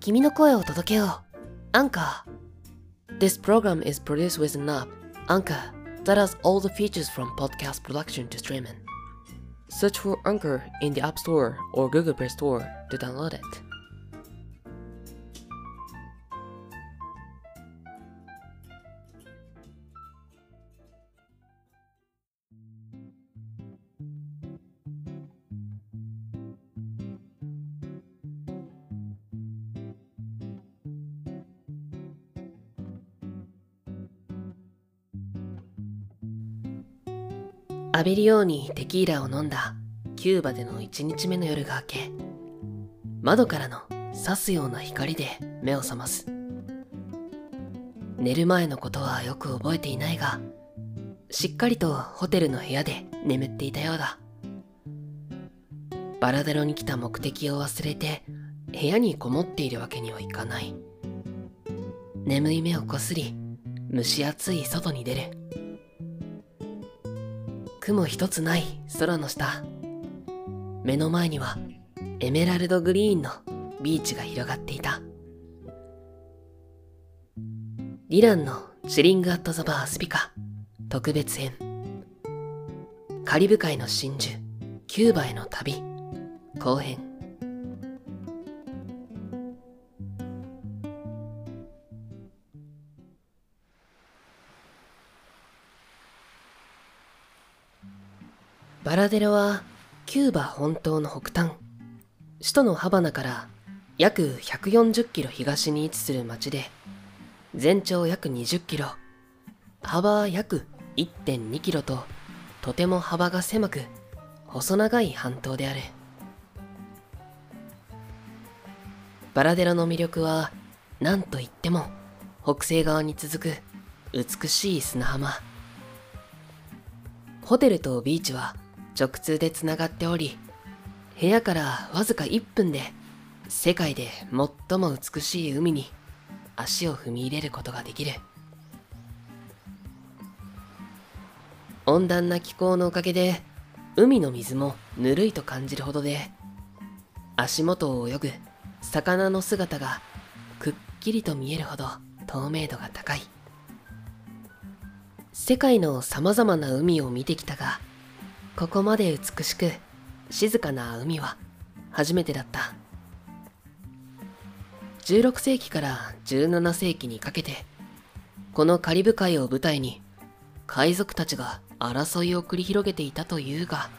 君の声を届けよう。アンカー。This program is produced with an app, Anchor, that has all the features from podcast production to streaming. Search for Anchor in the App Store or Google Play Store to download it. 浴びるようにテキーラを飲んだキューバでの一日目の夜が明け、窓からの刺すような光で目を覚ます。寝る前のことはよく覚えていないが、しっかりとホテルの部屋で眠っていたようだ。バラデロに来た目的を忘れて部屋にこもっているわけにはいかない。眠い目をこすり、蒸し暑い外に出る。雲一つない空の下。目の前にはエメラルドグリーンのビーチが広がっていた。ディランのチリング・アット・ザ・バー・スピカ特別編。カリブ海の真珠、キューバへの旅、後編。バラデロはキューバ本島の北端、首都のハバナから約140キロ東に位置する町で、全長約20キロ、幅約1.2キロと、とても幅が狭く、細長い半島である。バラデロの魅力は、何と言っても、北西側に続く美しい砂浜。ホテルとビーチは直通でつながっており、部屋からわずか1分で世界で最も美しい海に足を踏み入れることができる。温暖な気候のおかげで海の水もぬるいと感じるほどで足元を泳ぐ魚の姿がくっきりと見えるほど透明度が高い世界の様々な海を見てきたがここまで美しく静かな海は初めてだった。16世紀から17世紀にかけてこのカリブ海を舞台に海賊たちが争いを繰り広げていたというが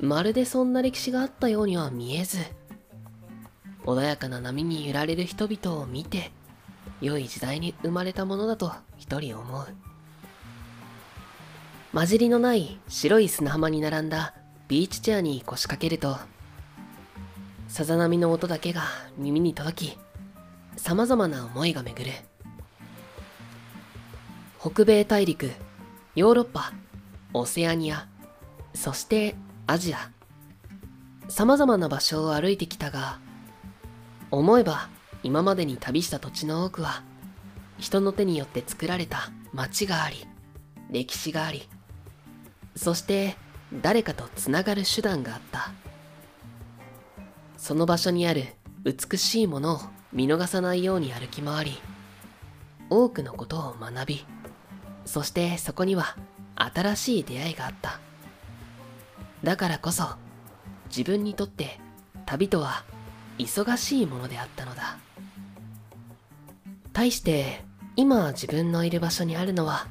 まるでそんな歴史があったようには見えず穏やかな波に揺られる人々を見て良い時代に生まれたものだと一人思う。混じりのない白い砂浜に並んだビーチチェアに腰掛けると、さざ波の音だけが耳に届き、様々な思いが巡る。北米大陸、ヨーロッパ、オセアニア、そしてアジア。様々な場所を歩いてきたが、思えば今までに旅した土地の多くは、人の手によって作られた街があり、歴史があり、そして誰かとつながる手段があった。その場所にある美しいものを見逃さないように歩き回り多くのことを学びそしてそこには新しい出会いがあった。だからこそ自分にとって旅とは忙しいものであったのだ。対して今自分のいる場所にあるのは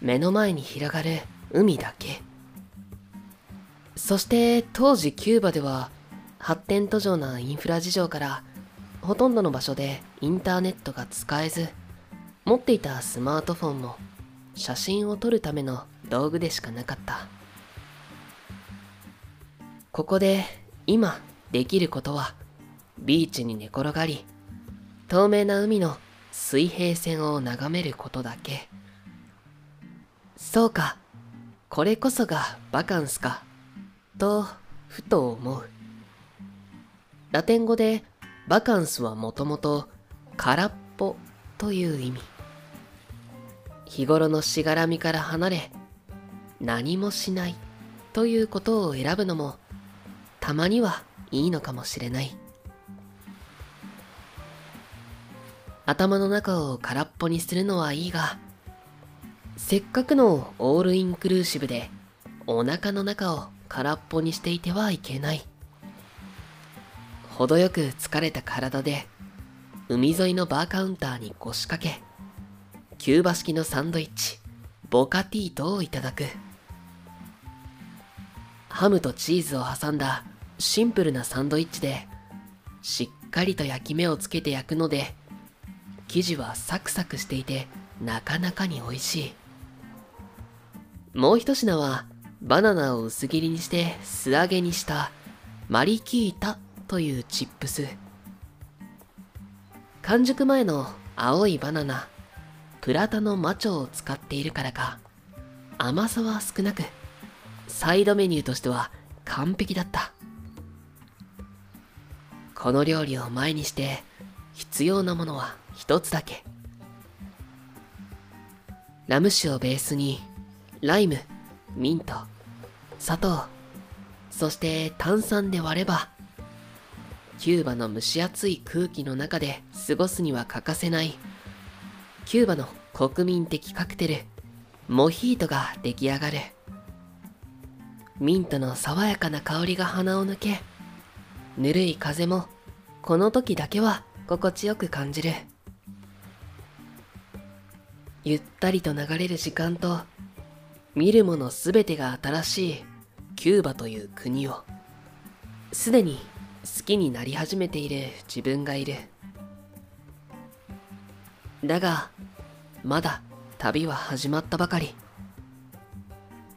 目の前に広がる海だけ。そして当時キューバでは発展途上なインフラ事情からほとんどの場所でインターネットが使えず持っていたスマートフォンも写真を撮るための道具でしかなかった。ここで今できることはビーチに寝転がり透明な海の水平線を眺めることだけ。そうか。これこそがバカンスか、と、ふと思う。ラテン語でバカンスはもともと空っぽという意味。日頃のしがらみから離れ、何もしないということを選ぶのも、たまにはいいのかもしれない。頭の中を空っぽにするのはいいが、せっかくのオールインクルーシブでお腹の中を空っぽにしていてはいけない。程よく疲れた体で海沿いのバーカウンターに腰掛け、キューバ式のサンドイッチ、ボカティートをいただく。ハムとチーズを挟んだシンプルなサンドイッチで、しっかりと焼き目をつけて焼くので、生地はサクサクしていてなかなかに美味しい。もう一品は、バナナを薄切りにして素揚げにしたマリキータというチップス。完熟前の青いバナナ、プラタのマチョを使っているからか、甘さは少なく、サイドメニューとしては完璧だった。この料理を前にして必要なものは一つだけ。ラム酒をベースにライム、ミント、砂糖、そして炭酸で割れば、キューバの蒸し暑い空気の中で過ごすには欠かせない、キューバの国民的カクテル、モヒートが出来上がる。ミントの爽やかな香りが鼻を抜け、ぬるい風もこの時だけは心地よく感じる。ゆったりと流れる時間と見るものすべてが新しいキューバという国を。すでに好きになり始めている自分がいる。だがまだ旅は始まったばかり。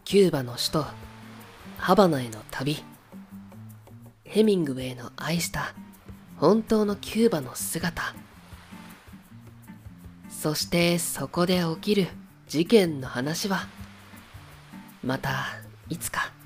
キューバの首都ハバナへの旅。ヘミングウェイの愛した本当のキューバの姿。そしてそこで起きる事件の話はまたいつか。